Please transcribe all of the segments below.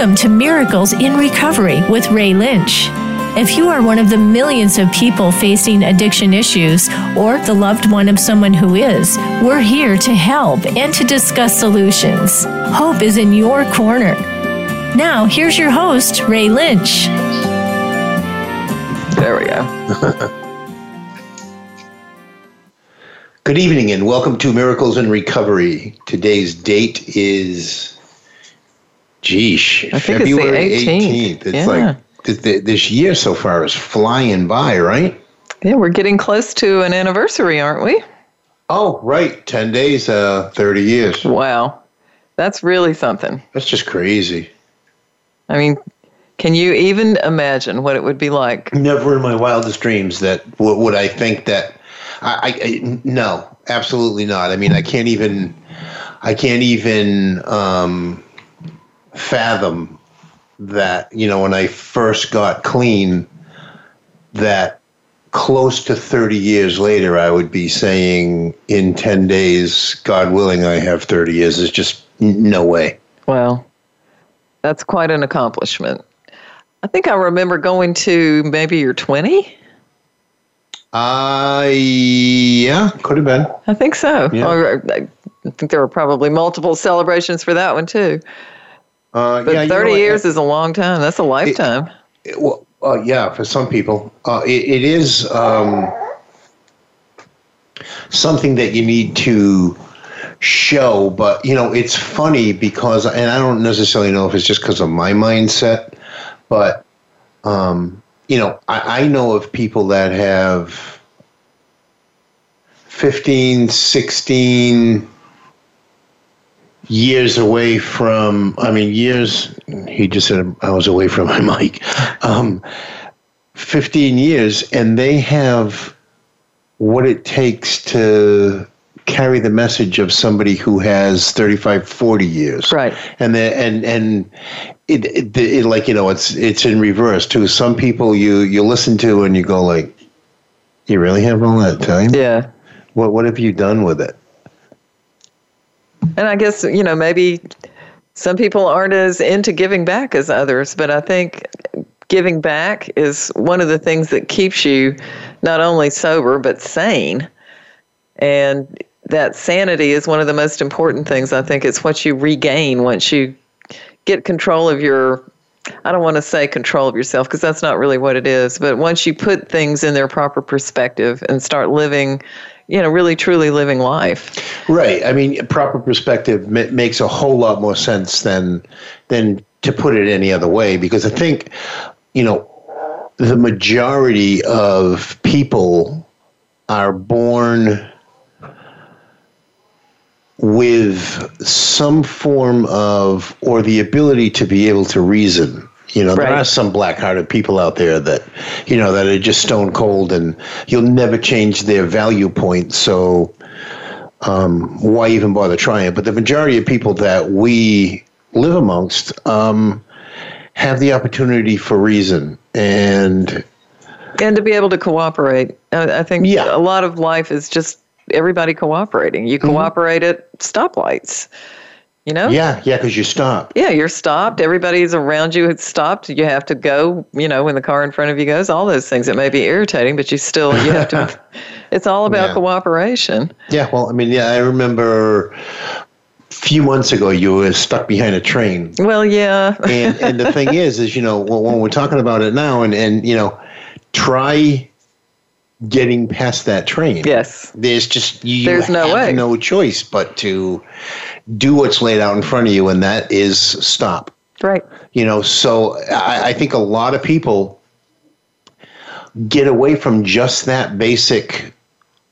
Welcome to Miracles in Recovery with Ray Lynch. If you are one of the millions of people facing addiction issues or the loved one of someone who is, we're here to help and to discuss solutions. Hope is in your corner. Now, here's your host, Ray Lynch. There we go. Good evening and welcome to Miracles in Recovery. Today's date is, geesh, February it's the 18th. 18th. It's Yeah. like th- this year so far is flying by, right? Yeah, we're getting close to an anniversary, aren't we? Oh, right. 10 days, uh, 30 years. Wow. That's really something. That's just crazy. I mean, can you even imagine what it would be like? Never in my wildest dreams that w- would I think that. I, I, I no, absolutely not. I mean, I can't even, I can't even um, fathom that. You know, when I first got clean, that close to thirty years later, I would be saying in ten days, God willing, I have thirty years. There's just no way. Well, that's quite an accomplishment. I think I remember going to maybe you're 20. Uh, yeah, could have been. I think so. Yeah. Or I think there were probably multiple celebrations for that one too. Uh, But yeah, you know 30 years is a long time. That's a lifetime. It- well, uh, yeah, for some people, uh, it, it is um, something that you need to show. But you know, it's funny because, and I don't necessarily know if it's just because of my mindset, but um, you know, I, I know of people that have 15, 16 years away from i mean years he just said i was away from my mic um, 15 years and they have what it takes to carry the message of somebody who has 35 40 years Right. and then and and it, it, it like you know it's it's in reverse too some people you you listen to and you go like you really have all that time Yeah. what what have you done with it And I guess, you know, maybe some people aren't as into giving back as others, but I think giving back is one of the things that keeps you not only sober, but sane. And that sanity is one of the most important things. I think it's what you regain once you get control of your. I don't want to say control of yourself because that's not really what it is. But once you put things in their proper perspective and start living, you know, really truly living life. Right. I mean, proper perspective ma- makes a whole lot more sense than than to put it any other way. Because I think, you know, the majority of people are born with some form of or the ability to be able to reason. You know, there are some black-hearted people out there that, you know, that are just stone cold, and you'll never change their value point. So, um, why even bother trying? But the majority of people that we live amongst um, have the opportunity for reason, and and to be able to cooperate. I, I think Yeah. a lot of life is just everybody cooperating. You cooperate at stoplights. You know? yeah, yeah, because you stop. Yeah, you're stopped. Everybody's around you has stopped. You have to go, you know, when the car in front of you goes, all those things. It may be irritating, but you still you have to it's all about Yeah. cooperation. Yeah, well, I mean, yeah, I remember a few months ago you were stuck behind a train. Well, yeah. and and the thing is, is you know when, when we're talking about it now, and and you know, try getting past that train. yes. There's just you There's no way. no choice but to do what's laid out in front of you, and that is stop. Right. You know, so I, I think a lot of people get away from just that basic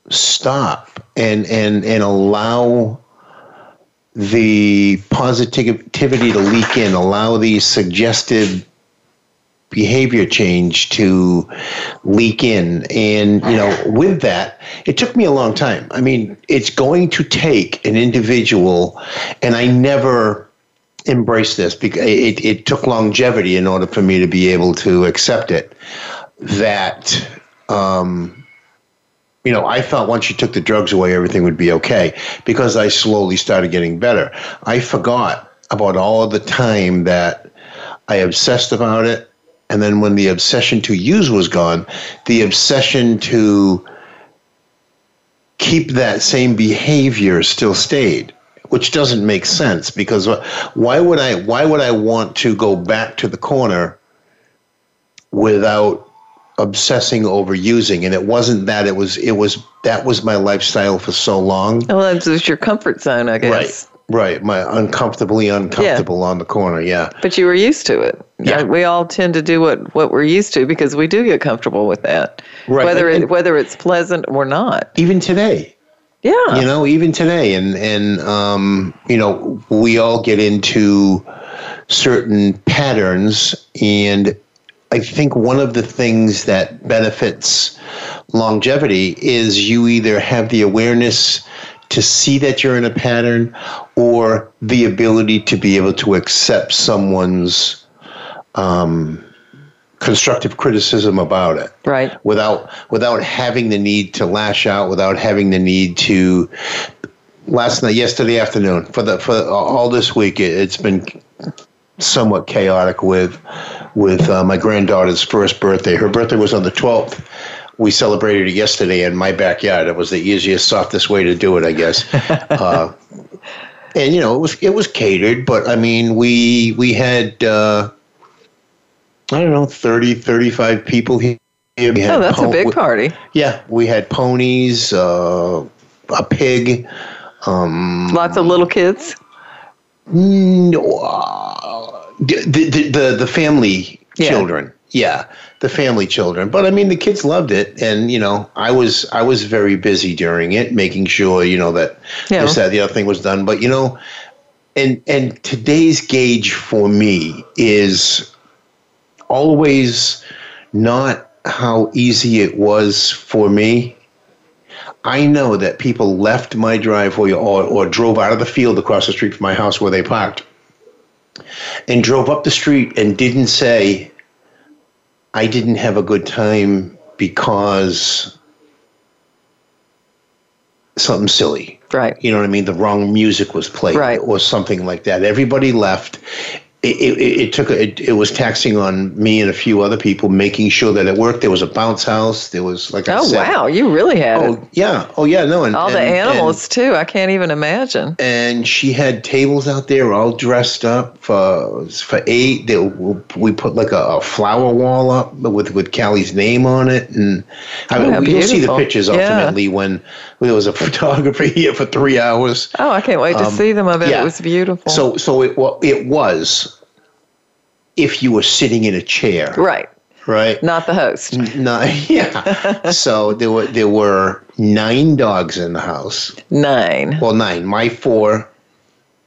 stop and and and allow the positivity to leak in, allow the suggestive behavior change to leak in. And, you know, with that, it took me a long time. I mean, it's going to take an individual, and I never embraced this because it, it took longevity in order for me to be able to accept it. That, um, you know, I thought once you took the drugs away, everything would be okay because I slowly started getting better. I forgot about all the time that I obsessed about it. And then when the obsession to use was gone, the obsession to keep that same behavior still stayed, which doesn't make sense because why would I why would I want to go back to the corner without obsessing over using? And it wasn't that it was it was that was my lifestyle for so long. Well it was your comfort zone i guess right my uncomfortably uncomfortable yeah. on the corner yeah. But you were used to it. Yeah. We all tend to do what what we're used to because we do get comfortable with that. Right whether and, it whether it's pleasant or not. Even today. Yeah. You know even today and and um you know we all get into certain patterns and I think one of the things that benefits longevity is you either have the awareness to see that you're in a pattern or the ability to be able to accept someone's um, constructive criticism about it right without without having the need to lash out without having the need to last night yesterday afternoon for the for all this week it, it's been somewhat chaotic with with uh, my granddaughter's first birthday. Her birthday was on the 12th. We celebrated it yesterday in my backyard. It was the easiest, softest way to do it, I guess. uh, and you know, it was it was catered, but I mean, we we had uh, I don't know 30, 35 people here. oh, that's po- a big party. Yeah, we had ponies, uh, a pig. Um, Lots of little kids. No, the, the, the, the family yeah. children. Yeah, the family children. But I mean, the kids loved it, and you know, I was I was very busy during it, making sure you know that yeah. this that the other thing was done. But you know, and and today's gauge for me is always not how easy it was for me. I know that people left my driveway or, or drove out of the field across the street from my house where they parked and drove up the street and didn't say, I didn't have a good time because something silly. Right. You know what I mean? The wrong music was played right. or something like that. Everybody left it, it, it, took a, it, it was taxing on me and a few other people making sure that it worked. There was a bounce house. There was like oh said, wow, you really had oh it. yeah oh yeah no and all and, the animals and, too. I can't even imagine. And she had tables out there all dressed up for for eight. They, we put like a, a flower wall up with with Callie's name on it, and I oh, mean, you'll see the pictures ultimately yeah. when there was a photographer here for three hours. Oh, I can't wait to um, see them. of it. Yeah. It was beautiful. So so it well, it was if you were sitting in a chair. Right. Right. Not the host. No, yeah. so there were there were nine dogs in the house. Nine. Well, nine. My four,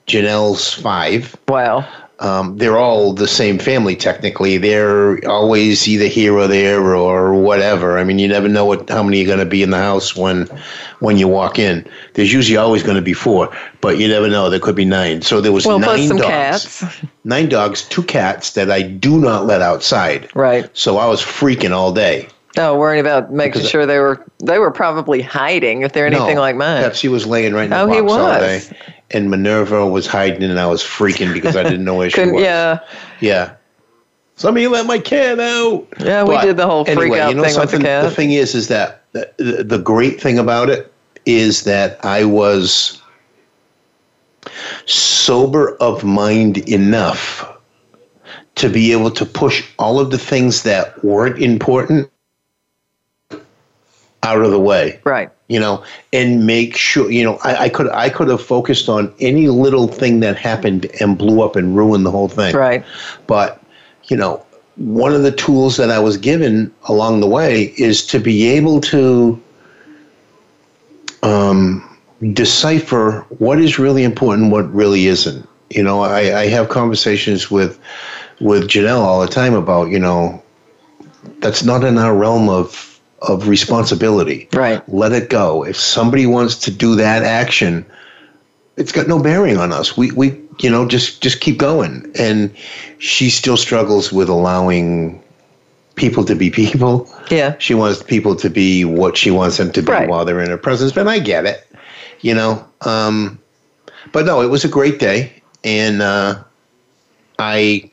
Janelle's five. Wow um, they're all the same family technically. They're always either here or there or whatever. I mean, you never know what how many are going to be in the house when when you walk in. There's usually always going to be four, but you never know. There could be nine. So there was well, nine dogs. Cats. Nine dogs, two cats that I do not let outside. Right. So I was freaking all day. Oh, worrying about making because sure they were they were probably hiding if they're anything no, like mine. Pepsi was laying right in the oh, box he was. all day and Minerva was hiding, and I was freaking because I didn't know where she was. Yeah, yeah. Somebody let my cat out. Yeah, we did the whole freak anyway, out you know thing something? with the cat. The thing is, is that the, the great thing about it is that I was sober of mind enough to be able to push all of the things that weren't important out of the way. Right. You know, and make sure you know I, I, could I could have focused on any little thing that happened and blew up and ruined the whole thing. Right. But you know, one of the tools that I was given along the way is to be able to um, decipher what is really important, what really isn't. You know, I, I have conversations with with Janelle all the time about you know that's not in our realm of of responsibility. Right. Let it go. If somebody wants to do that action, it's got no bearing on us. We we you know just just keep going. And she still struggles with allowing people to be people. Yeah. She wants people to be what she wants them to be right. while they're in her presence. But I get it. You know. Um, but no, it was a great day, and uh, I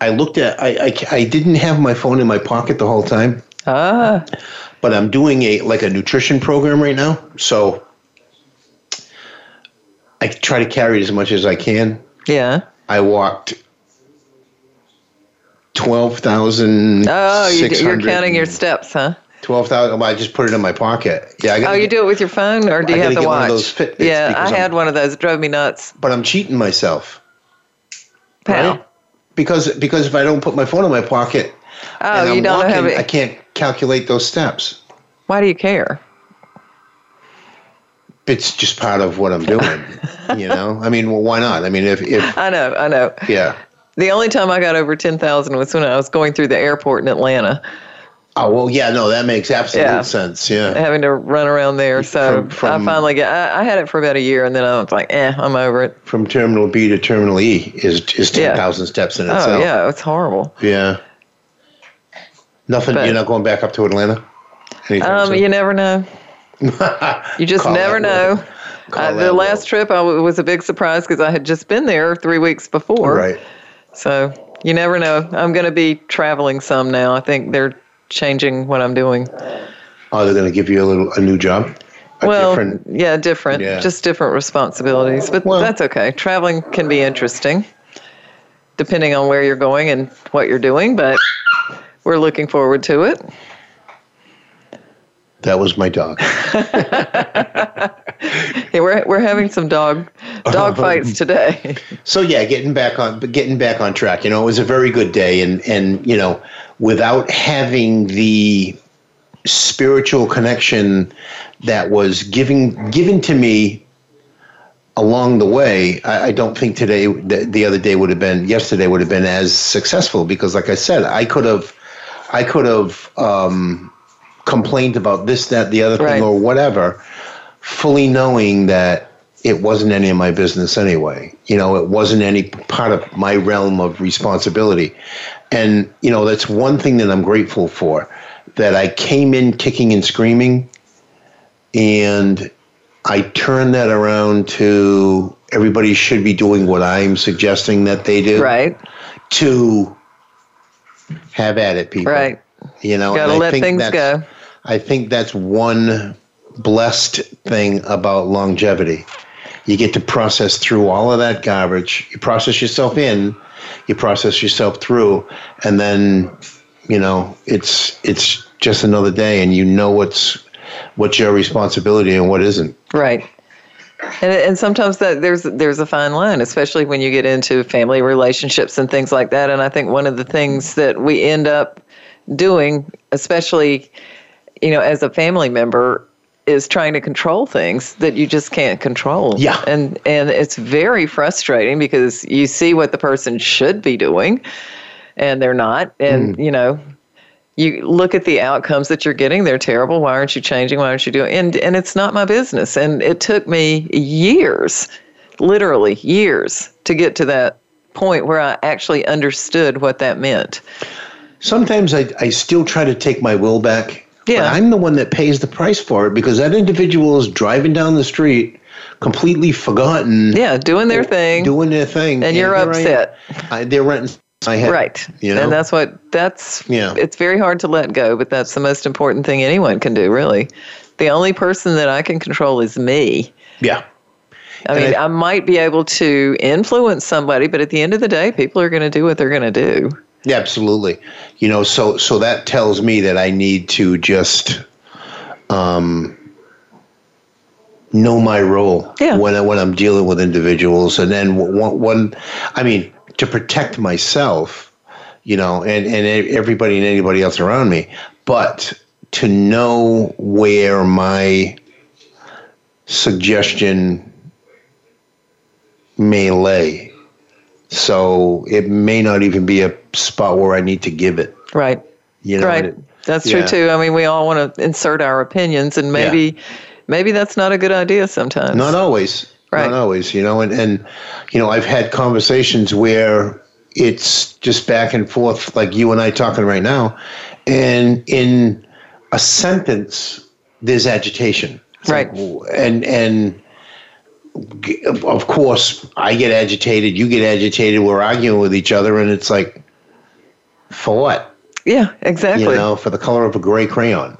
I looked at I, I I didn't have my phone in my pocket the whole time, Ah, but I'm doing a like a nutrition program right now, so I try to carry it as much as I can. yeah. I walked twelve thousand. Oh, you, you're counting your steps, huh? twelve thousand. Well, I just put it in my pocket. Yeah, I Oh, gotta you get- do it with your phone, or do I you have gotta the watch? one of those yeah, I because I'm- had one of those. It drove me nuts. But I'm cheating myself. How? Right? Because because if I don't put my phone in my pocket Oh, and I'm you don't walking, have I can't calculate those steps. Why do you care? It's just part of what I'm doing. you know, I mean, well, why not? I mean, if if I know, I know. yeah. The only time I got over 10,000 was when I was going through the airport in Atlanta, Oh well, yeah, no, that makes absolute Yeah. sense. Yeah. having to run around there. So From- from- I finally got, I, I had it for about a year and then I was like, eh, I'm over it. From terminal B to terminal E is is Yeah. ten thousand steps in itself. Oh, itself. yeah, it's horrible. Yeah. Nothing. But- you're not going back up to Atlanta. Anytime Um, you never know. You just Call never know. Uh, the last trip I w- was a big surprise because I had just been there three weeks before. Right. So you never know. I'm going to be traveling some now. I think they're changing what I'm doing. Oh, they're going to give you a little a new job. A well, different. yeah, different, Yeah. just different responsibilities. But Well- that's okay. Traveling can be interesting, depending on where you're going and what you're doing. But we're looking forward to it. That was my dog. Yeah, we're we're having some dog dog uh-huh. fights today. So yeah, getting back on getting back on track. You know, it was a very good day, and and you know, without having the spiritual connection that was giving given to me along the way, I, I don't think today the, the other day would have been yesterday would have been as successful because, like I said, I could have I could have um, complained about this, that, the other Right. thing, or whatever, fully knowing that it wasn't any of my business anyway. You know, it wasn't any part of my realm of responsibility. And, you know, that's one thing that I'm grateful for that I came in kicking and screaming and I turned that around to everybody should be doing what I'm suggesting that they do right, to have at it, people. right. You know, Got and to I let think things go. I think that's one blessed thing about longevity. You get to process through all of that garbage. You process yourself in, you process yourself through, and then, you know, it's it's just another day, and you know what's what's your responsibility and what isn't. Right. And, and sometimes that there's there's a fine line, especially when you get into family relationships and things like that. And I think one of the things that we end up doing, especially you know, as a family member, is trying to control things that you just can't control. Yeah. And and it's very frustrating because you see what the person should be doing and they're not. And Mm. you know, you look at the outcomes that you're getting they're terrible why aren't you changing why aren't you doing and and it's not my business and it took me years literally years to get to that point where i actually understood what that meant Sometimes I, I still try to take my will back. Yeah. But I'm the one that pays the price for it because that individual is driving down the street completely forgotten. yeah doing their thing Doing their thing. and you're I am. upset I, they're renting my head. right You know? and that's what that's Yeah. it's very hard to let go but that's the most important thing anyone can do really the only person that i can control is me yeah. I And mean, I- I, might be able to influence somebody, but at the end of the day, people are going to do what they're going to do. Yeah, absolutely. You know, so so that tells me that I need to just um, know my role Yeah. when I, when I'm dealing with individuals, and then one, one I mean, to protect myself, you know, and and everybody and anybody else around me, but to know where my suggestion may lay. So it may not even be a spot where I need to give it. Right. You know, right. it- That's yeah. true too. I mean, we all want to insert our opinions, and maybe, maybe that's not a good idea sometimes. Not always. Right. Not always, you know, and, and you know, I've had conversations where it's just back and forth like you and I talking right now. And in a sentence, there's agitation. It's Right. like, and and of course, I get agitated, you get agitated, we're arguing with each other, and it's like, for what? Yeah, exactly. You know, for the color of a gray crayon.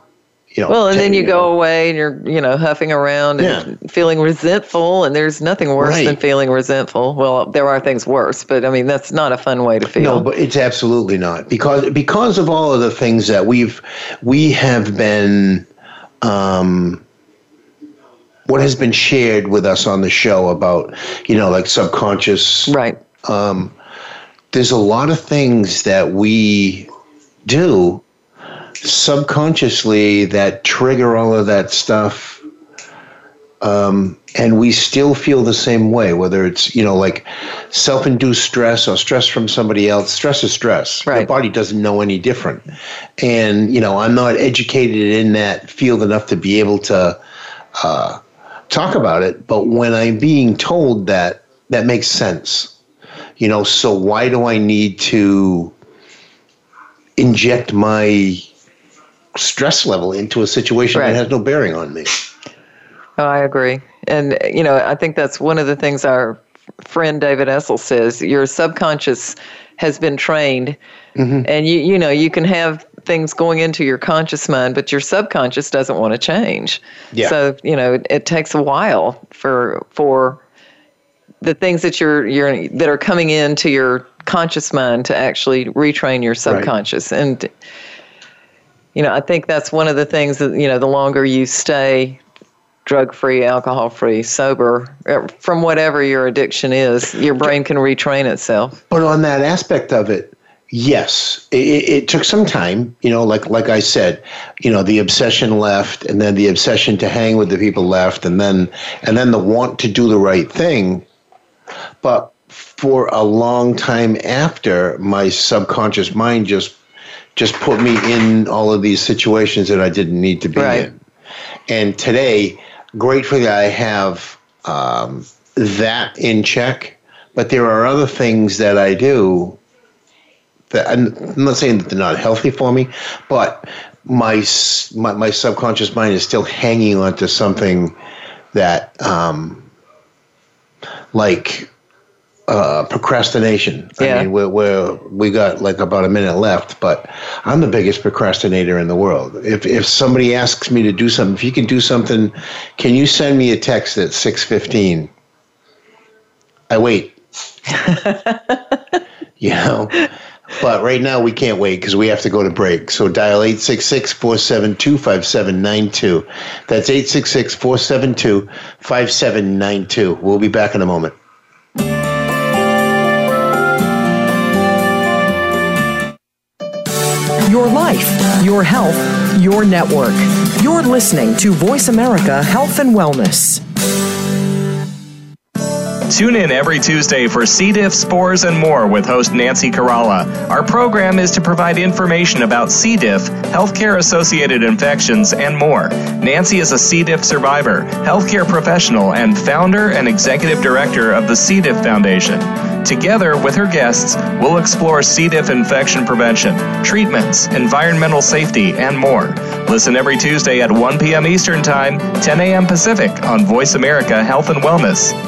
You know, well, and then you go away and you're, you know, huffing around and yeah. feeling resentful, and there's nothing worse right. than feeling resentful. Well, there are things worse, but I mean, that's not a fun way to feel. No, but it's absolutely not because because of all of the things that we've we have been. Um, what has been shared with us on the show about, you know, like subconscious. Right. Um, there's a lot of things that we do subconsciously that trigger all of that stuff. Um, and we still feel the same way, whether it's, you know, like self induced stress or stress from somebody else. Stress is stress. Right. Your body doesn't know any different. And, you know, I'm not educated in that field enough to be able to uh, talk about it. But when I'm being told that, that makes sense. You know, so why do I need to inject my stress level into a situation right. that has no bearing on me. Oh, I agree. And, you know, I think that's one of the things our friend David Essel says your subconscious has been trained. Mm-hmm. And, you, you know, you can have things going into your conscious mind, but your subconscious doesn't want to change. Yeah. So, you know, it, it takes a while for, for, the things that you're you're that are coming into your conscious mind to actually retrain your subconscious right. and you know, I think that's one of the things that, you know, the longer you stay drug free, alcohol free, sober, uh, from whatever your addiction is, your brain can retrain itself. But on that aspect of it, yes, it, it, took some time. You know, like like I said, you know, the obsession left, and then the obsession to hang with the people left, and then and then the want to do the right thing. But for a long time after, my subconscious mind just just put me in all of these situations that I didn't need to be right. in. And today, gratefully, I have um, that in check. But there are other things that I do that I'm not saying that they're not healthy for me, but my my, my subconscious mind is still hanging on to something that, um, like uh, procrastination. Yeah. I mean, we're, we're, we got like about a minute left, but I'm the biggest procrastinator in the world. If, if somebody asks me to do something, if you can do something, can you send me a text at 615? I wait. you know, but right now we can't wait because we have to go to break. So dial 866 472 5792. That's 866 472 5792. We'll be back in a moment. Your health, your network. You're listening to Voice America Health and Wellness. Tune in every Tuesday for C. diff, spores, and more with host Nancy Caralla. Our program is to provide information about C. diff, healthcare associated infections, and more. Nancy is a C. diff survivor, healthcare professional, and founder and executive director of the C. diff Foundation. Together with her guests, we'll explore C. diff infection prevention, treatments, environmental safety, and more. Listen every Tuesday at 1 p.m. Eastern Time, 10 a.m. Pacific on Voice America Health and Wellness.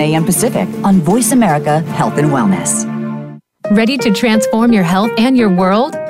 a.m. Pacific on Voice America Health and Wellness. Ready to transform your health and your world?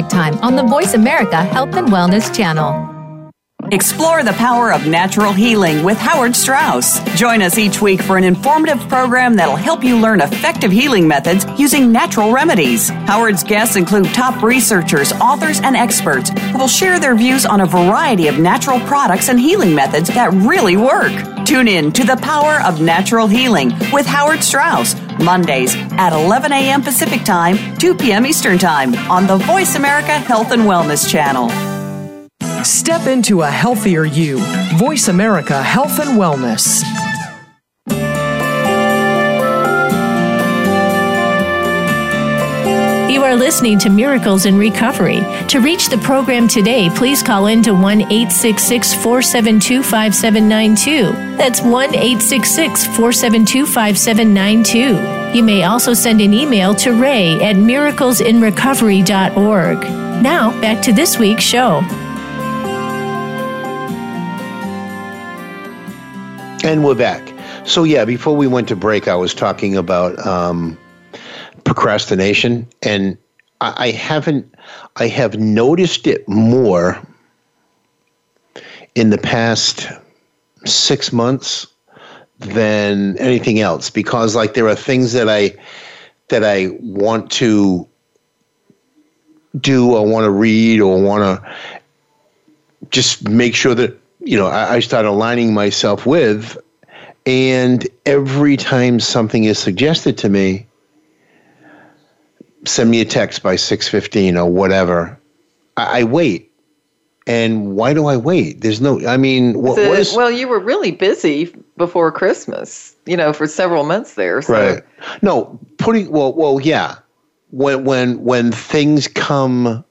Time on the Voice America Health and Wellness channel. Explore the power of natural healing with Howard Strauss. Join us each week for an informative program that'll help you learn effective healing methods using natural remedies. Howard's guests include top researchers, authors, and experts who will share their views on a variety of natural products and healing methods that really work. Tune in to The Power of Natural Healing with Howard Strauss, Mondays at 11 a.m. Pacific Time, 2 p.m. Eastern Time on the Voice America Health and Wellness Channel. Step into a healthier you. Voice America Health and Wellness. Are listening to Miracles in Recovery. To reach the program today, please call in to 1 866 472 5792. That's 1 866 472 5792. You may also send an email to ray at miraclesinrecovery.org. Now, back to this week's show. And we're back. So, yeah, before we went to break, I was talking about um, procrastination, and I, I haven't, I have noticed it more in the past six months than anything else because like there are things that I that I want to do or want to read or want to just make sure that you know I, I start aligning myself with and every time something is suggested to me send me a text by 6.15 or whatever I, I wait and why do I wait? There's no, I mean, what, is, well, you were really busy before Christmas, you know, for several months there. So. right? No, putting, well, well, yeah. When, when, when things come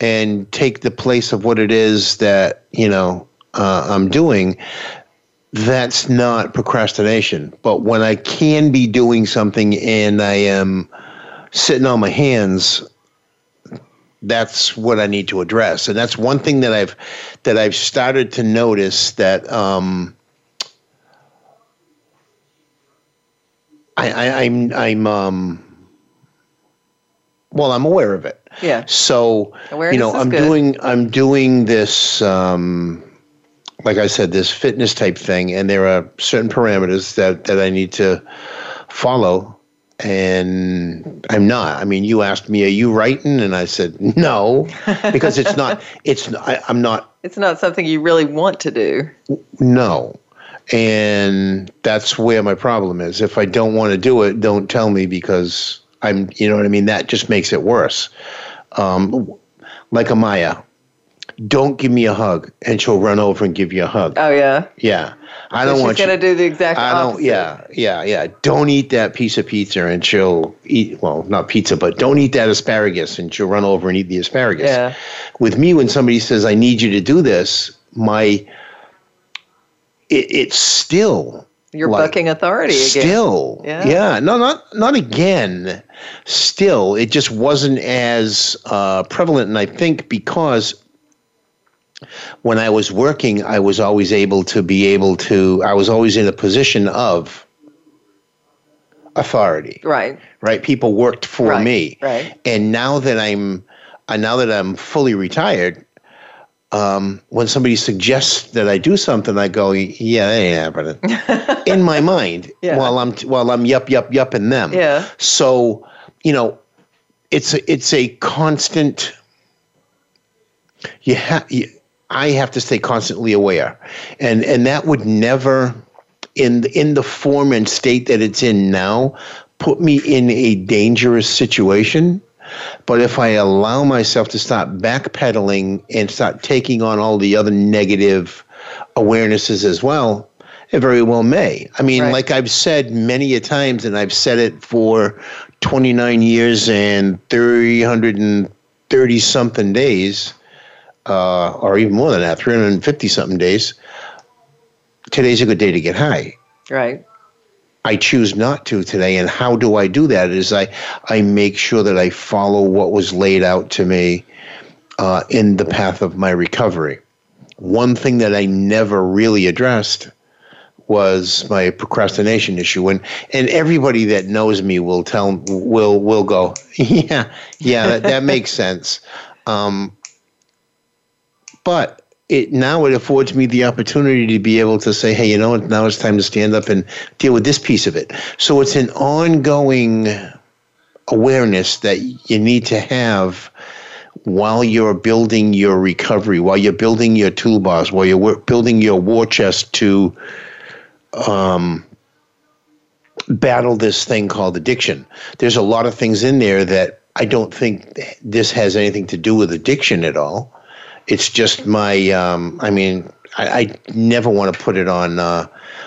and take the place of what it is that, you know, uh, I'm doing, that's not procrastination. But when I can be doing something and I am sitting on my hands, that's what I need to address, and that's one thing that I've that I've started to notice that um, I, I, I'm I'm um, well, I'm aware of it. Yeah. So Awareness you know, I'm good. doing I'm doing this um, like I said, this fitness type thing, and there are certain parameters that that I need to follow, and I'm not. I mean, you asked me, "Are you writing?" And I said, "No," because it's not. It's I, I'm not. It's not something you really want to do. No. And that's where my problem is. If I don't want to do it, don't tell me because I'm, you know what I mean? That just makes it worse. Um, like Amaya, don't give me a hug, and she'll run over and give you a hug. Oh, yeah. Yeah. I don't she's want to do the exact I don't. opposite. Yeah, yeah, yeah. Don't eat that piece of pizza, and she'll eat. Well, not pizza, but don't eat that asparagus, and she'll run over and eat the asparagus. Yeah. With me, when somebody says, "I need you to do this," my it, it's still You're like, bucking authority again. Still, Yeah. no, not not again. Still, it just wasn't as uh, prevalent, and I think because when I was working, I was always able to be able to. I was always in a position of authority, Right. right? People worked for Right, me, right. And now that I'm, uh, now that I'm fully retired, um, when somebody suggests that I do something, I go, "Yeah, that ain't happening." in my mind, Yeah. while I'm while I'm yup yup yup in them. Yeah. So, you know, it's a, it's a constant. You have. I have to stay constantly aware, and and that would never, in the, in the form and state that it's in now, put me in a dangerous situation. But if I allow myself to stop backpedaling and start taking on all the other negative awarenesses as well, it very well may. I mean, Right. like I've said many a times, and I've said it for 29 years and 330 something days, uh, or even more than that, 350 something days. Today's a good day to get high. Right. I choose not to today. And how do I do that? Is I I make sure that I follow what was laid out to me uh, in the path of my recovery. One thing that I never really addressed was my procrastination issue, and and everybody that knows me will tell will will go, yeah, yeah, that, that makes sense. Um, but it now it affords me the opportunity to be able to say, hey, you know what? Now it's time to stand up and deal with this piece of it. So it's an ongoing awareness that you need to have while you're building your recovery, while you're building your toolbox, while you're building your war chest to um, battle this thing called addiction. There's a lot of things in there that I don't think this has anything to do with addiction at all. It's just my, um, I mean, I, I, never want to put it on uh,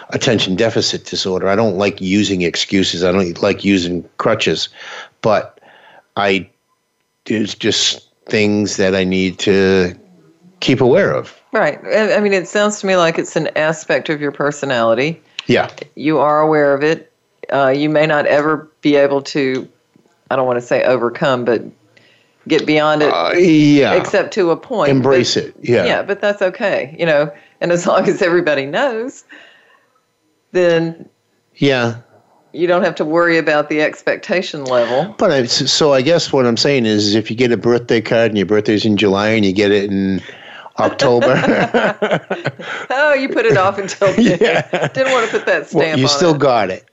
attention deficit disorder. I don't like using excuses. I don't like using crutches, but I, there's just things that I need to keep aware of. Right. I mean, it sounds to me like it's an aspect of your personality. Yeah. You are aware of it. Uh, you may not ever be able to, I don't want to say overcome, but get beyond it. Uh, yeah. Except to a point. Embrace but, it. Yeah. Yeah, but that's okay. You know, and as long as everybody knows, then. Yeah. You don't have to worry about the expectation level. But I, so I guess what I'm saying is, if you get a birthday card and your birthday's in July and you get it in October. oh, you put it off until yeah. Didn't want to put that stamp. Well, you still it. got it.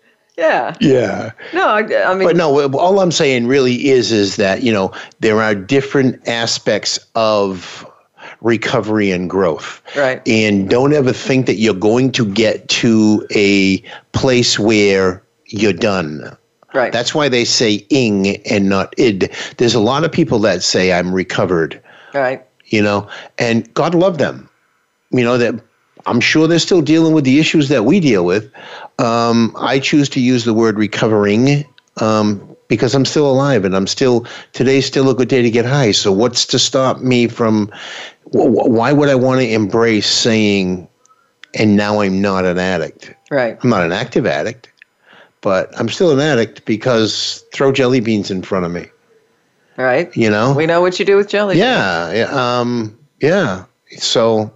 Yeah. Yeah. No, I, I, mean. But no, all I'm saying really is is that you know there are different aspects of recovery and growth. Right. And don't ever think that you're going to get to a place where you're done. Right. That's why they say ing and not id. There's a lot of people that say I'm recovered. Right. You know, and God love them. You know that I'm sure they're still dealing with the issues that we deal with. Um, I choose to use the word recovering um, because I'm still alive and I'm still today's still a good day to get high. So what's to stop me from? Why would I want to embrace saying, "And now I'm not an addict"? Right. I'm not an active addict, but I'm still an addict because throw jelly beans in front of me. Right. You know. We know what you do with jelly. Yeah. Yeah. Um, yeah. So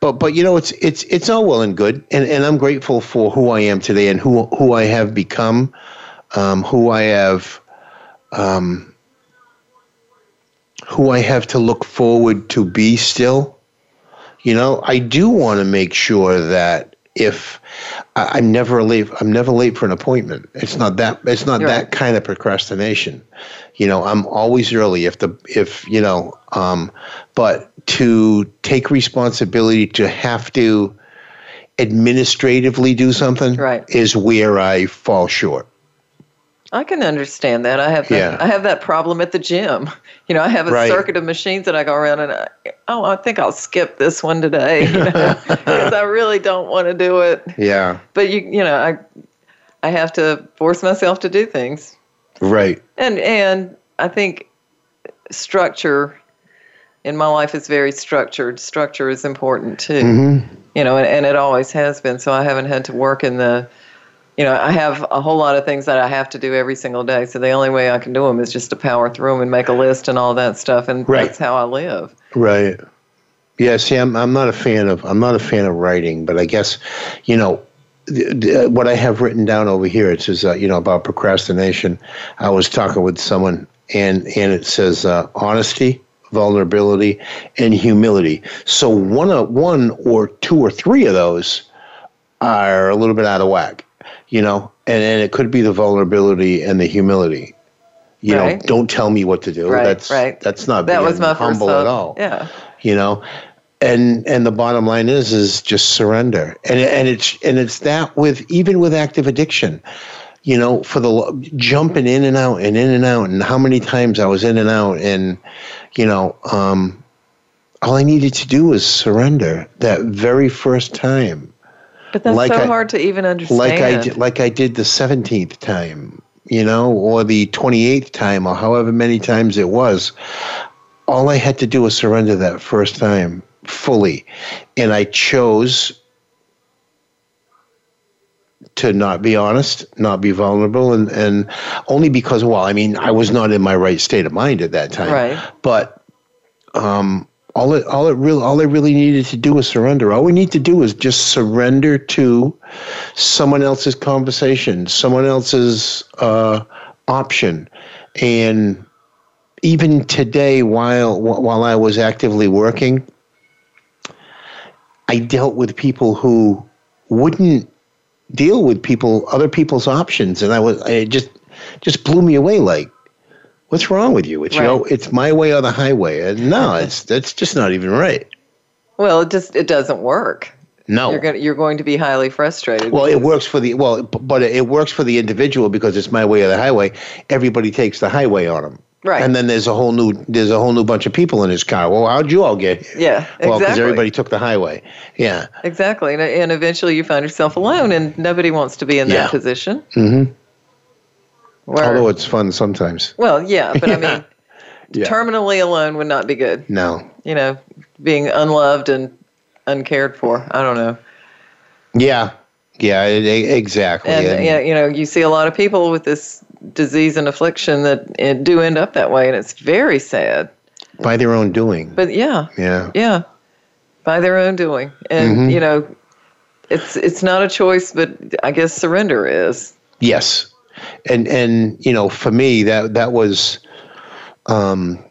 but but you know it's it's it's all well and good. And, and I'm grateful for who I am today and who who I have become um, who I have um, who I have to look forward to be still. You know I do want to make sure that if I, am never late I'm never late for an appointment it's not that it's not right. that kind of procrastination you know i'm always early if the if you know um, but to take responsibility to have to administratively do something right. is where i fall short I can understand that. I have that, yeah. I have that problem at the gym. You know, I have a right. circuit of machines that I go around and I, oh, I think I'll skip this one today because you know, I really don't want to do it. Yeah. But you you know, I I have to force myself to do things. Right. And and I think structure in my life is very structured. Structure is important too. Mm-hmm. You know, and, and it always has been. So I haven't had to work in the you know, I have a whole lot of things that I have to do every single day. So the only way I can do them is just to power through them and make a list and all that stuff. And right. that's how I live. Right. Yeah. See, I'm I'm not a fan of I'm not a fan of writing, but I guess, you know, the, the, what I have written down over here it says uh, you know about procrastination. I was talking with someone and and it says uh, honesty, vulnerability, and humility. So one of one or two or three of those are a little bit out of whack you know, and, and it could be the vulnerability and the humility. You right. know, don't tell me what to do. Right, that's right. that's not that was my humble first at all. Yeah. You know, and and the bottom line is is just surrender. And and it's and it's that with even with active addiction. You know, for the jumping in and out and in and out, and how many times I was in and out, and you know, um, all I needed to do was surrender that very first time but that's like so I, hard to even understand. Like I did, like I did the seventeenth time, you know, or the twenty eighth time, or however many times it was. All I had to do was surrender that first time fully, and I chose to not be honest, not be vulnerable, and and only because, well, I mean, I was not in my right state of mind at that time, right? But um, all it all it really all they really needed to do was surrender. All we need to do is just surrender to someone else's conversation, someone else's uh, option, and even today, while while I was actively working, I dealt with people who wouldn't deal with people, other people's options, and I was, it just, just blew me away. Like, what's wrong with you? It's Right. your, it's my way or the highway. And no, it's that's just not even right. Well, it just it doesn't work. No. You're going you're going to be highly frustrated. Well, it works for the well, but it works for the individual because it's my way or the highway. Everybody takes the highway on them, Right. And then there's a whole new there's a whole new bunch of people in his car. Well, how'd you all get here? Yeah, Well, because exactly. everybody took the highway. Yeah. Exactly, and, and eventually you find yourself alone, and nobody wants to be in Yeah. that position. Mm-hmm. Where, Although it's fun sometimes. well, yeah, but I mean, Yeah. terminally alone would not be good. No. You know, being unloved and uncared for. I don't know. Yeah. Yeah. Exactly. And, And- yeah, you know, you see a lot of people with this disease and affliction that it do end up that way, and it's very sad. by their own doing. But yeah, Yeah. yeah, by their own doing, and Mhm. you know, it's it's not a choice, but I guess surrender is. Yes, and and you know, for me, that that was um,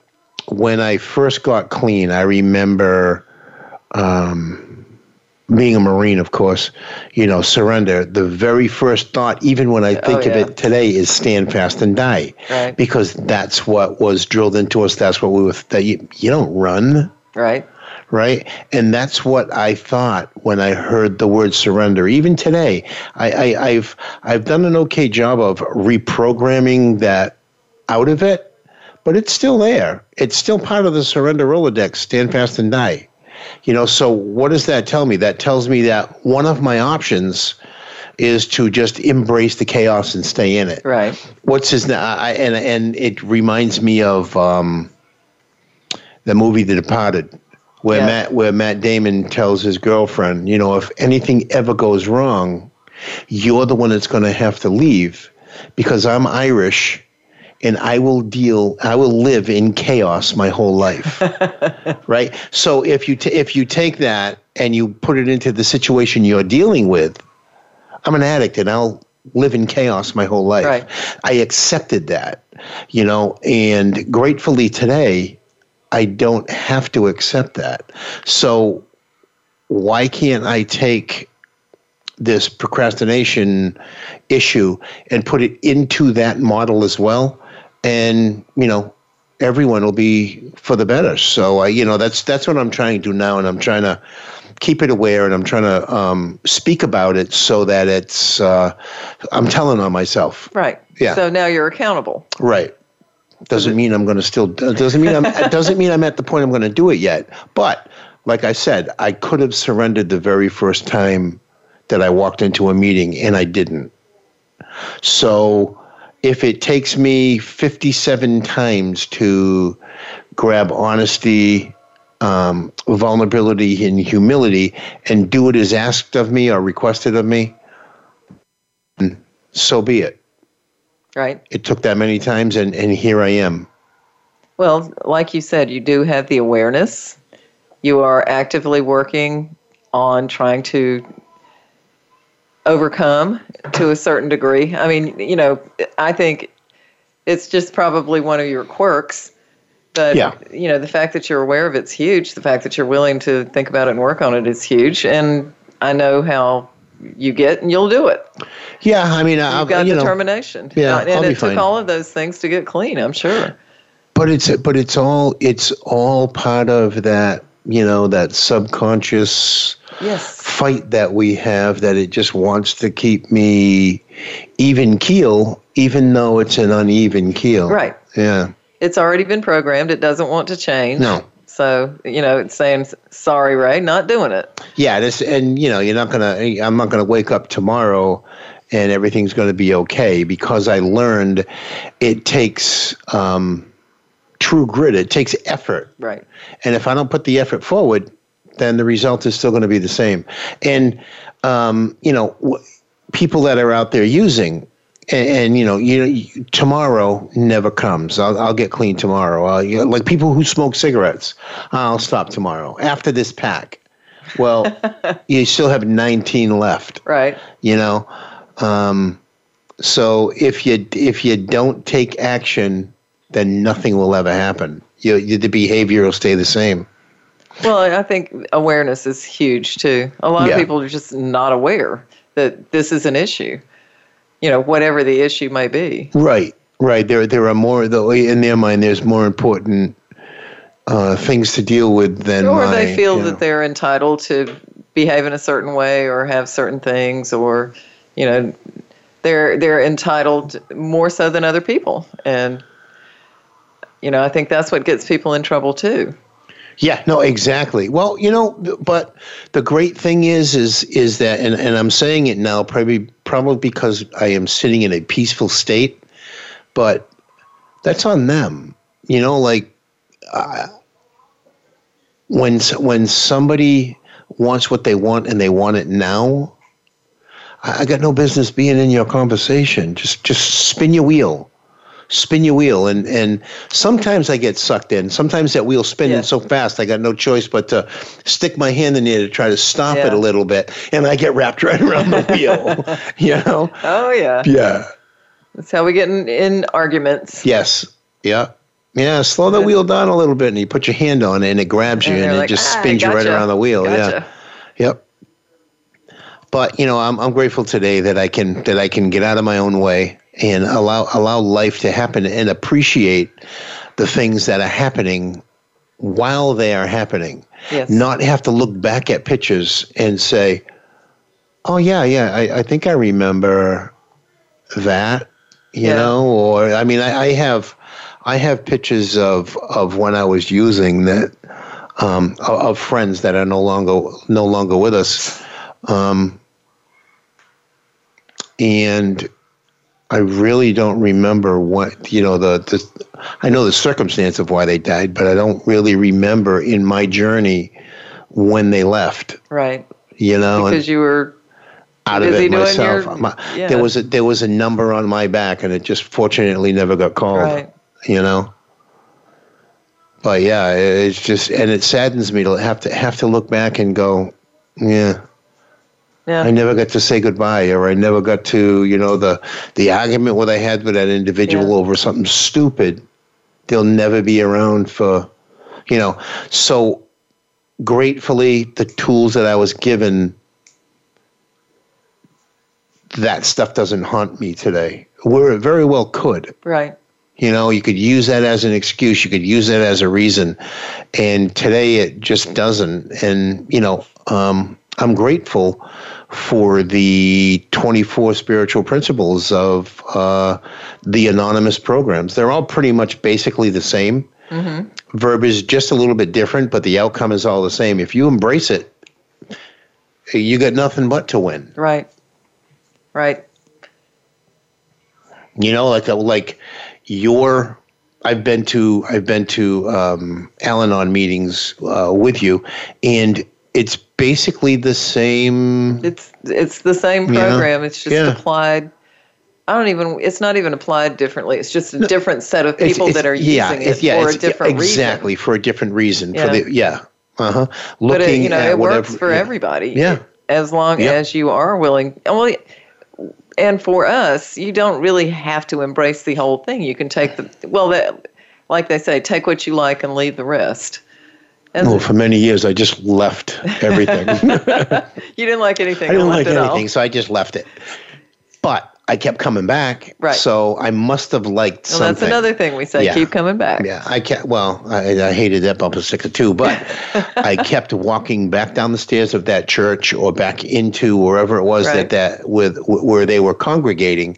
when I first got clean. I remember um, being a Marine, of course. You know, surrender. The very first thought, even when I think of yeah. it today, is stand fast and die, Right. because that's what was drilled into us. That's what we were. That you, you don't run Right. Right? And that's what I thought when I heard the word surrender. Even today, I, I, I've I've done an okay job of reprogramming that out of it, but it's still there. It's still part of the surrender Rolodex. Stand fast and die. You know. So what does that tell me? That tells me that one of my options is to just embrace the chaos and stay in it Right. what's his name? And and it reminds me of um, the movie The Departed, where Yeah. Matt where Matt Damon tells his girlfriend, you know, if anything ever goes wrong, you're the one that's going to have to leave because I'm Irish. And I will deal. I will live in chaos my whole life, right? So if you t- if you take that and you put it into the situation you're dealing with, I'm an addict and I'll live in chaos my whole life. Right. I accepted that, you know, and gratefully today, I don't have to accept that. So why can't I take this procrastination issue and put it into that model as well? And, you know, everyone will be for the better. So I, you know, that's that's what I'm trying to do now, and I'm trying to keep it aware, and I'm trying to um, speak about it so that it's uh, I'm telling on myself. Right. Yeah. So now you're accountable. Right. Doesn't mean I'm going to still. Doesn't mean I'm. doesn't mean I'm at the point I'm going to do it yet. But like I said, I could have surrendered the very first time that I walked into a meeting, and I didn't. So if it takes me 57 times to grab honesty, um, vulnerability, and humility, and do what is asked of me or requested of me, so be it. Right. It took that many times, and, and here I am. Well, like you said, you do have the awareness. You are actively working on trying to overcome to a certain degree. I mean, you know, I think it's just probably one of your quirks. But Yeah. you know, the fact that you're aware of it's huge. The fact that you're willing to think about it and work on it is huge. And I know how you get, and you'll do it. Yeah, I mean, I, You've got you know, determination. Yeah, and I'll it took fine. all of those things to get clean. I'm sure. but it's but it's all it's all part of that you know that subconscious Yes. fight that we have that it just wants to keep me even keel even though it's an uneven keel Right. yeah it's already been programmed. It doesn't want to change. No. So, you know, it's saying, sorry, Ray, not doing it. yeah this and you know you're not gonna i'm not gonna wake up tomorrow and everything's gonna be okay because i learned it takes um true grit it takes effort Right. And if I don't put the effort forward, then the result is still going to be the same. And um, you know, w- people that are out there using, and, and you know, you, tomorrow never comes. I'll, I'll get clean tomorrow. Uh, you know, like people who smoke cigarettes, I'll stop tomorrow after this pack. Well, you still have 19 left Right. you know um, so if you if you don't take action then nothing will ever happen you, you the behavior will stay the same Well, I think awareness is huge too. A lot Yeah. of people are just not aware that this is an issue. You know, whatever the issue may be. Right, right. There, there are more though in their mind. There's more important uh, things to deal with than or my, they feel you know. that they're entitled to behave in a certain way or have certain things or you know they're they're entitled more so than other people and you know i think that's what gets people in trouble too Yeah, no, exactly. Well, you know, but the great thing is, is, is that, and, and I'm saying it now, probably, probably because I am sitting in a peaceful state, but that's on them. You know, like uh, when when somebody wants what they want and they want it now, I, I got no business being in your conversation. Just just spin your wheel spin your wheel and and sometimes I get sucked in. Sometimes that wheel's spinning Yeah. so fast I got no choice but to stick my hand in there to try to stop it a little bit and I get wrapped right around the wheel. you know? oh yeah Yeah. that's how we get in, in arguments Yes. Yeah. Yeah, slow the wheel down a little bit and you put your hand on it and it grabs you And and, they're it like, just "Ah, spins you right around the wheel. Yeah. Yep. But you know, I'm I'm grateful today that I can that I can get out of my own way and allow allow life to happen and appreciate the things that are happening while they are happening. Yes. Not have to look back at pictures and say, "Oh yeah, yeah, I, I think I remember that." You Yeah. know, or I mean, I, I have I have pictures of of when I was using that um, of, of friends that are no longer no longer with us, um, and I really don't remember what you know the, the I know the circumstance of why they died, but I don't really remember in my journey when they left. right You know, because you were out of it myself. your- My- yeah. There was a there was a number on my back, and it just fortunately never got called. Right. You know. But yeah, it's just, and it saddens me to have to have to look back and go, yeah, yeah I never got to say goodbye, or I never got to, you know, the the argument what I had with that individual Yeah. over something stupid. They'll never be around for, you know. So gratefully, the tools that I was given, that stuff doesn't haunt me today. Where it very well could. right You know, you could use that as an excuse. You could use that as a reason. And today it just doesn't. And, you know, um, I'm grateful for the 24 spiritual principles of uh, the anonymous programs. They're all pretty much basically the same. Verb is just a little bit different, but the outcome is all the same. If you embrace it, you got nothing but to win. right right You know, like a, like your. I've been to I've been to um, Al-Anon meetings uh, with you, and it's basically the same. It's it's the same Yeah. program. It's just Yeah. applied. I don't even. It's not even applied differently. It's just a different set of people it's- that are yeah, using it yeah, for a it's- different exactly reason. for a different reason. Yeah. For the yeah, uh huh. But it, you know, it whatever, works for yeah. everybody. Yeah. as long Yeah. as you are willing. and Well, and for us, you don't really have to embrace the whole thing. You can take the well, that like they say, take what you like and leave the rest. Well, for many years, I just left everything. You didn't like anything. I didn't like anything, so I just left it. But I kept coming back, Right. So I must have liked something. Well, something. that's another thing we say. Yeah. Keep coming back. Yeah, I kept. Well, I, I hated that bumper sticker too, but I kept walking back down the stairs of that church or back into wherever it was Right. that that with where they were congregating,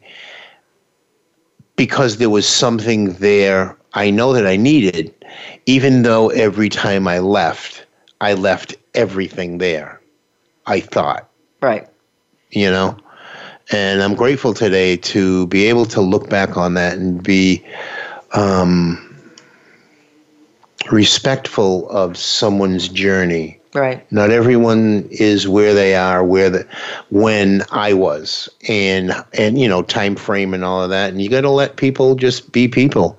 because there was something there. I know that I needed, even though every time I left, I left everything there. I thought Right. you know and i'm grateful today to be able to look back on that and be um, respectful of someone's journey Right. not everyone is where they are where the when i was and and you know time frame and all of that and you got to let people just be people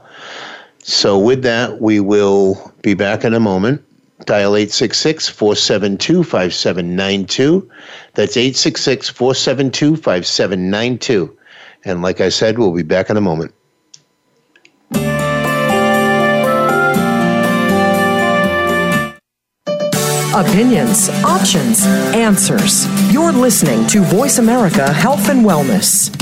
so with that we will be back in a moment dial 866-472-5792 that's 866-472-5792 and like i said we'll be back in a moment Opinions, options, answers. You're listening to Voice America Health and Wellness.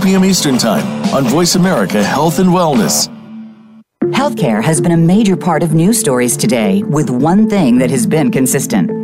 p.m. Eastern Time on Voice America Health and Wellness. Healthcare has been a major part of news stories today, with one thing that has been consistent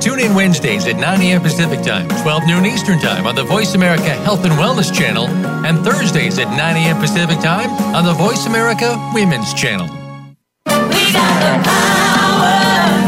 Tune in Wednesdays at 9 a.m. Pacific Time, 12 noon Eastern Time on the Voice America Health and Wellness Channel, and Thursdays at 9 a.m. Pacific Time on the Voice America Women's Channel. We got the power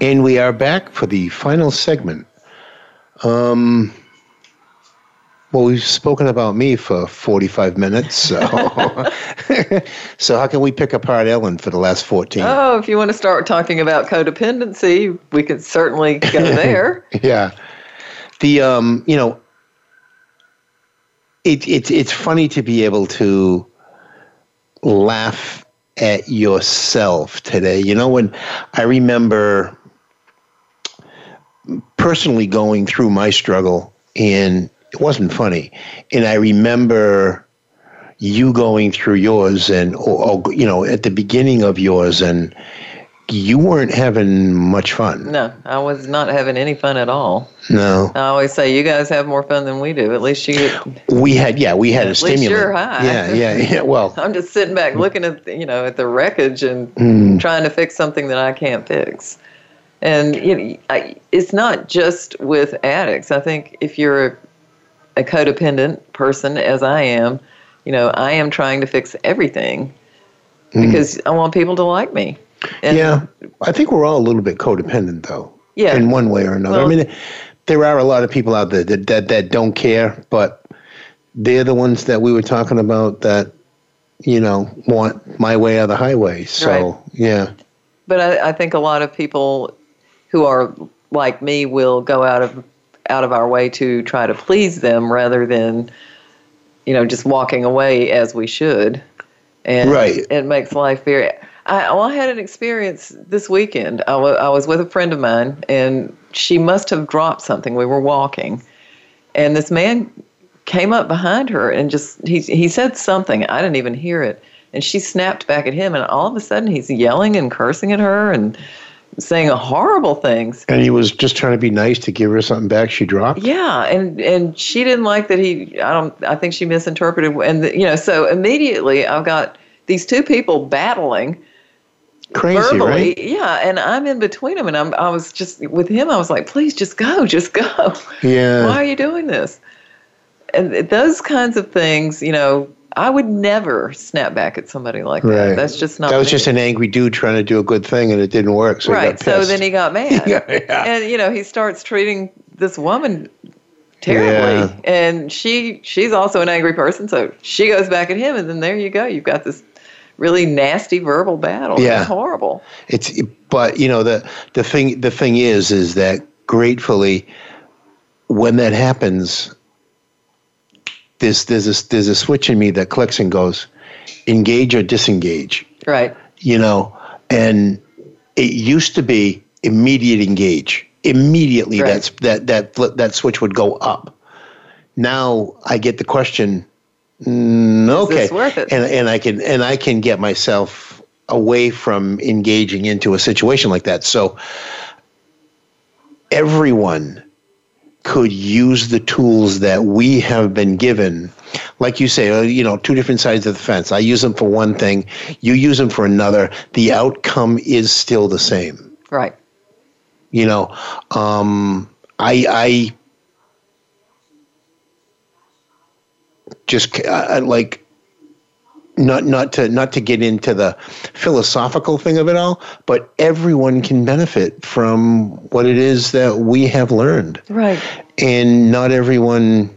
And we are back for the final segment. Um, well, we've spoken about me for 45 minutes, so so how can we pick apart Ellen for the last 14? Oh, if you want to start talking about codependency, we could certainly go there. yeah. The um, you know, it, it it's funny to be able to laugh at yourself today. You know, when I remember personally going through my struggle and it wasn't funny. And I remember you going through yours and or, or, you know at the beginning of yours and you weren't having much fun. No, I was not having any fun at all. No. I always say you guys have more fun than we do. At least you. We had yeah, we had a stimulant. high. Yeah, yeah, yeah. Well, I'm just sitting back looking at you know at the wreckage and Mm. trying to fix something that I can't fix. And you know, I, it's not just with addicts. I think if you're a, a codependent person, as I am, you know, I am trying to fix everything Mm. because I want people to like me. And yeah, I think we're all a little bit codependent though. Yeah. In one way or another. I mean, there are a lot of people out there that, that that don't care, but they're the ones that we were talking about that you know want my way or the highway. So Right. yeah. But I, I think a lot of people who are like me will go out of out of our way to try to please them rather than, you know, just walking away as we should. And Right. it makes life very. I, well, I had an experience this weekend. I I was with a friend of mine, and she must have dropped something. We were walking, and this man came up behind her and just he he said something. I didn't even hear it, and she snapped back at him, and all of a sudden he's yelling and cursing at her and saying horrible things. And he was just trying to be nice to give her something back she dropped. Yeah, and and she didn't like that he. I don't. I think she misinterpreted. And the, you know, so immediately I've got these two people battling Crazy, verbally. right? Yeah, and I'm in between them, and I'm. I was just with him. I was like, please, just go, just go. Yeah. Why are you doing this? And those kinds of things, you know, I would never snap back at somebody like Right. that. That's just not. That was me. just an angry dude trying to do a good thing and it didn't work. So right. So then he got mad, Yeah, yeah. and you know he starts treating this woman terribly, Yeah. and she she's also an angry person, so she goes back at him, and then there you go, you've got this really nasty verbal battle. Yeah. It's horrible. It's but you know the the thing the thing is is that gratefully when that happens there's there's a, there's a switch in me that clicks and goes engage or disengage Right. you know and it used to be immediate engage immediately Right. that's that that flip, that switch would go up now i get the question mm, okay this worth it? and and i can and i can get myself away from engaging into a situation like that so everyone could use the tools that we have been given. Like you say uh, you know two different sides of the fence. I use them for one thing you use them for another. The outcome is still the same. Right. you know um i i just uh, I- like not not to not to get into the philosophical thing of it all but everyone can benefit from what it is that we have learned Right. and not everyone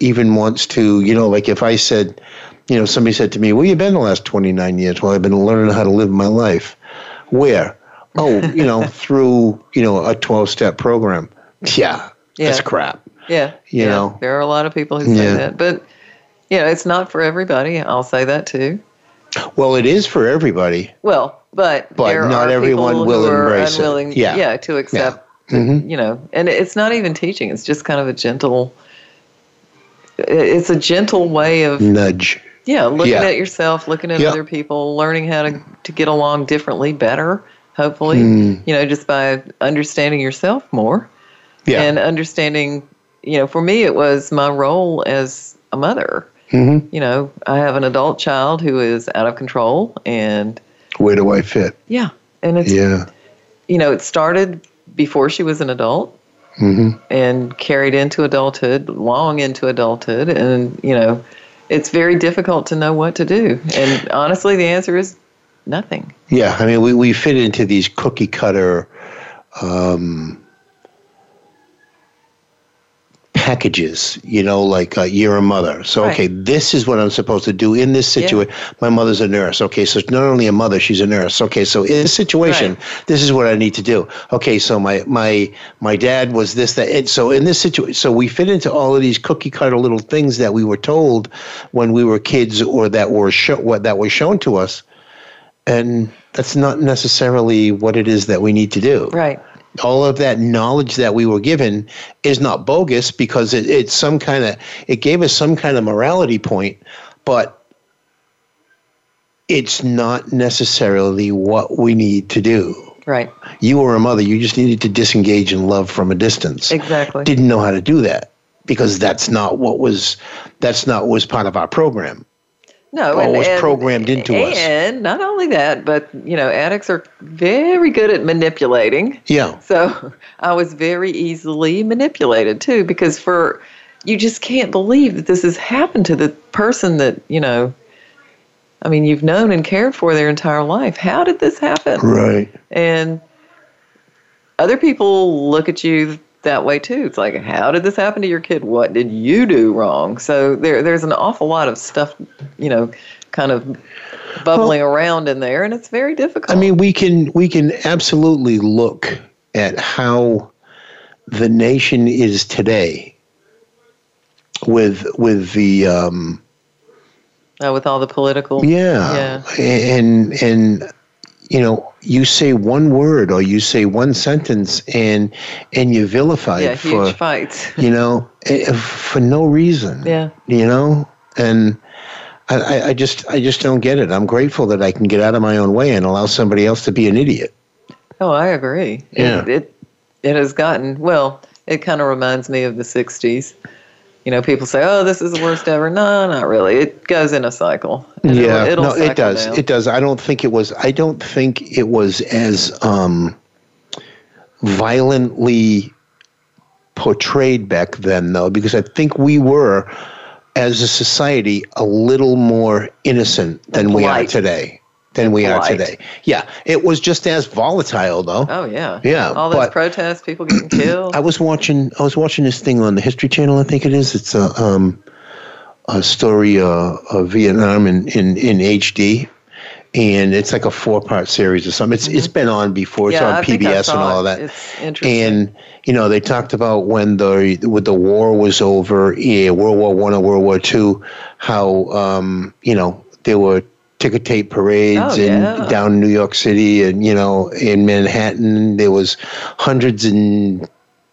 even wants to you know like if i said you know somebody said to me where you've been the last 29 years well i've been learning how to live my life where oh you know through you know a 12 step program yeah, that's Yeah. crap Yeah. You yeah. know. there are a lot of people who say Yeah. that, but you know, it's not for everybody. I'll say that too. well it is for everybody Well, but But not everyone will embrace it. unwilling, Yeah. to accept. Mhm. You know, and it's not even teaching. It's just kind of a gentle. It's a gentle way of nudge yeah, looking Yeah. at yourself, looking at Yep. other people, learning how to to get along differently, better. Hopefully, Mm. you know, just by understanding yourself more yeah and understanding. You know, for me, it was my role as a mother. Mhm. You know, I have an adult child who is out of control, and where do i fit yeah, and it's yeah you know, it started before she was an adult hmm and carried into adulthood, long into adulthood. And, you know, it's very difficult to know what to do. And honestly, the answer is nothing. Yeah, I mean, we, we fit into these cookie cutter um, packages, you know, like uh, you're a mother. So, Right. okay, this is what I'm supposed to do in this situation. My mother's a nurse. Okay, so it's not only a mother, she's a nurse. Okay, so in this situation, this is what I need to do. Okay, so my my my dad was this that. And so in this situation, so we fit into all of these cookie cutter little things that we were told when we were kids, or that were show, what that was shown to us and that's not necessarily what it is that we need to do. Right. All of that knowledge that we were given is not bogus because it, it's some kind of it gave us some kind of morality point, but it's not necessarily what we need to do. Right. You were a mother, you just needed to disengage and love from a distance. Exactly. Didn't know how to do that because that's not what was that's not what was part of our program. No, Or and, was and- programmed into us. And not only that, but you know, addicts are very good at manipulating. Yeah. So I was very easily manipulated too, because for you just can't believe that this has happened to the person that you know. I mean, you've known and cared for their entire life. How did this happen? Right. And other people look at you that way too. It's like, how did this happen to your kid? What did you do wrong? So there, there's an awful lot of stuff, you know, kind of bubbling around in there, and it's very difficult. I mean, we can we can absolutely look at how the nation is today with with the um, uh, with all the political, yeah, yeah, and and you know you say one word or you say one sentence and and you vilify yeah, it huge for fights. you know eh, for no reason Yeah. you know and I, I- I just I just don't get it. I'm grateful that I can get out of my own way and allow somebody else to be an idiot. Oh, I agree. Yeah. It, it it has gotten well. It kind of reminds me of the '60s. You know, people say, "Oh, this is the worst ever." No, not really. It goes in a cycle. Yeah, it'll, it'll no, it does. down. It does. I don't think it was. I don't think it was as um, violently portrayed back then, though, because I think we were, as a society, a little more innocent than we are today. Than we are today. Yeah, it was just as volatile, though. Oh yeah. Yeah, All those protests, people getting killed. I was watching. I was watching this thing on the History Channel. I think it is. It's a um, a story uh, of Vietnam in, in in HD, and it's like a four part series or something. It's it's been on before. It's Mm-hmm. yeah, on I PBS and all that. It's interesting. And you know, they talked about when the when the war was over, yeah, World War One or World War Two, how um, you know there were ticker tape parades Oh, in yeah. down New York City, and you know in Manhattan there was hundreds and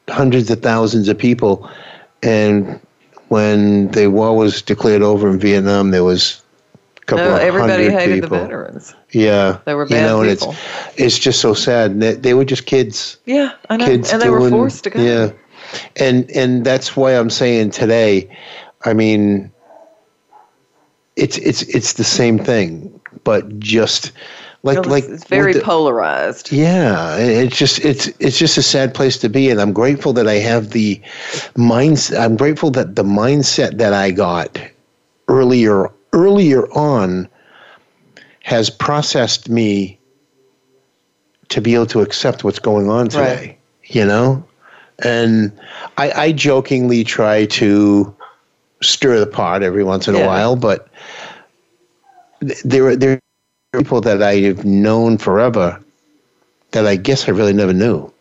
hundreds of thousands of people, and when the war was declared over in Vietnam, there was a couple no, of everybody hundred hated people. the veterans. Yeah, They were bad you know, and people. it's it's just so sad. And They, they were just kids Yeah, I know. kids and they were forced to go. Yeah, and and that's why I'm saying today. I mean, it's it's it's the same thing, but just like it's- like it's very the- polarized. yeah, it's just it's it's just a sad place to be, and I'm grateful that I have the mindset. I'm grateful that the mindset that I got earlier earlier on has processed me to be able to accept what's going on today. Right. You know, and I, I jokingly try to stir the pot every once in a while, but th- there there are people that I have known forever that I guess I really never knew.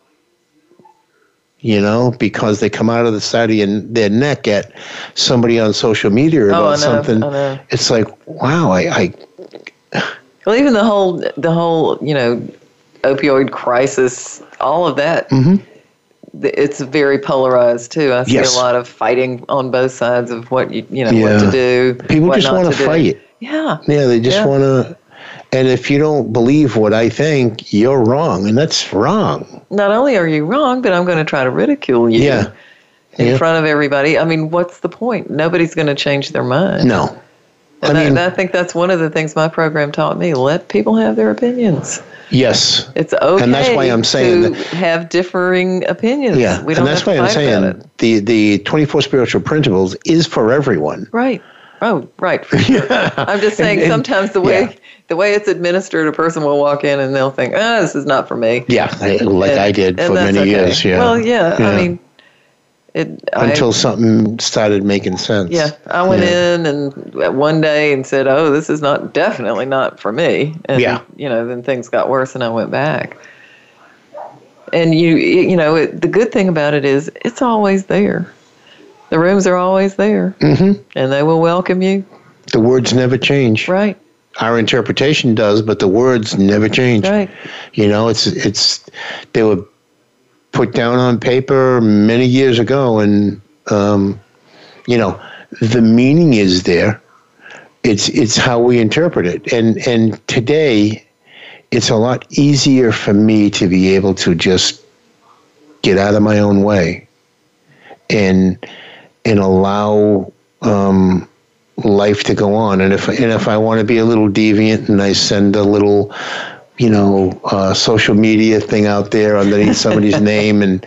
You know, because they come out of the side of your- their neck at somebody on social media Oh, about know, something. It's like, wow, I, I Well, even the whole the whole you know opioid crisis, all of that. Mm-hmm. It's very polarized too. I see Yes. a lot of fighting on both sides of what you you know what to do. people just want to to do. fight. Yeah, Yeah, they just Yeah. want to. And if you don't believe what I think, you're wrong, and that's wrong. not only are you wrong, but I'm going to try to ridicule you Yeah. in Yeah. front of everybody. I mean, what's the point? Nobody's going to change their mind. No. And I I, and I think that's one of the things my program taught me. Let people have their opinions. Yes. It's okay And that's why I'm saying to that- have differing opinions. Yeah. we don't and that's why I'm saying the the 24 spiritual principles is for everyone. Right. Oh, right. For sure. I'm just saying And- and- sometimes the way yeah. the way it's administered, a person will walk in and they'll think, "Ah, this is not for me." Yeah, I, like I did for many okay. years. Yeah. Well, yeah. Yeah. I mean, it Until I, something started making sense. yeah, I went Yeah. in and one day and said, "Oh, this is not definitely not for me." And Yeah. you know, then things got worse, and I went back. And you, you know, it, the good thing about it is it's always there. The rooms are always there, Mhm. and they will welcome you. The words never change. Right. Our interpretation does, but the words never change. Right. You know, it's it's they were put down on paper many years ago, and um, you know the meaning is there. It's it's how we interpret it, and and today it's a lot easier for me to be able to just get out of my own way and and allow um, life to go on. And if and if I want to be a little deviant and I send a little, you know, uh, social media thing out there underneath somebody's name, and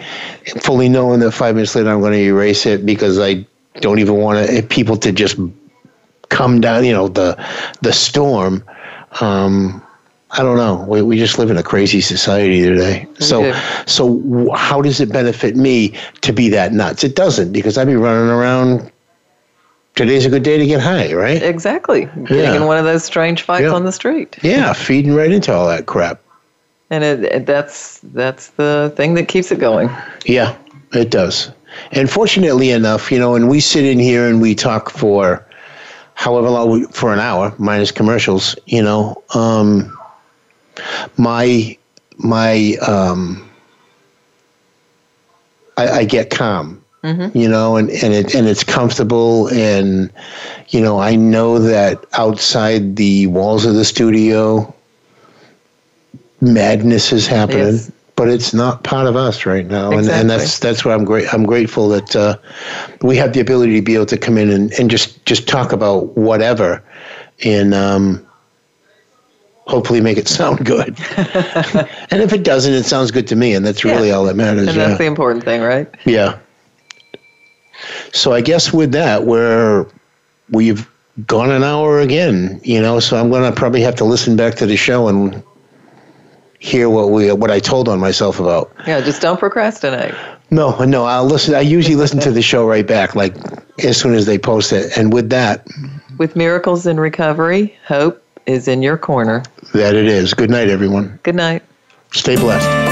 fully knowing that five minutes later I'm going to erase it because I don't even want to, people to just come down, you know, the the storm. Um, I don't know. We, we just live in a crazy society today. So do. so how does it benefit me to be that nuts? It doesn't because I'd be running around. Today's a good day to get high, right? Exactly. Getting Yeah. in one of those strange fights Yeah. on the street. Yeah, feeding right into all that crap. And it, it, that's that's the thing that keeps it going. Yeah, it does. And fortunately enough, you know, and we sit in here and we talk for however long we, for an hour minus commercials. You know, um, my my um, I, I get calm. You know, and, and it and it's comfortable, and you know, I know that outside the walls of the studio, madness is happening. Yes. But it's not part of us right now, and, Exactly. and that's that's why I'm great. I'm grateful that uh, we have the ability to be able to come in and, and just just talk about whatever, and um, hopefully make it sound good. and if it doesn't, it sounds good to me, and that's really Yeah. all that matters. And yeah. that's the important thing, right? Yeah. So I guess with that, we're we've gone an hour again, you know. So I'm gonna probably have to listen back to the show and hear what we what I told on myself about. Yeah, just don't procrastinate. No, no, I'll listen. I usually listen to the show right back, like as soon as they post it. And with that, With miracles in recovery, hope is in your corner. that it is. Good night, everyone. Good night. Stay blessed.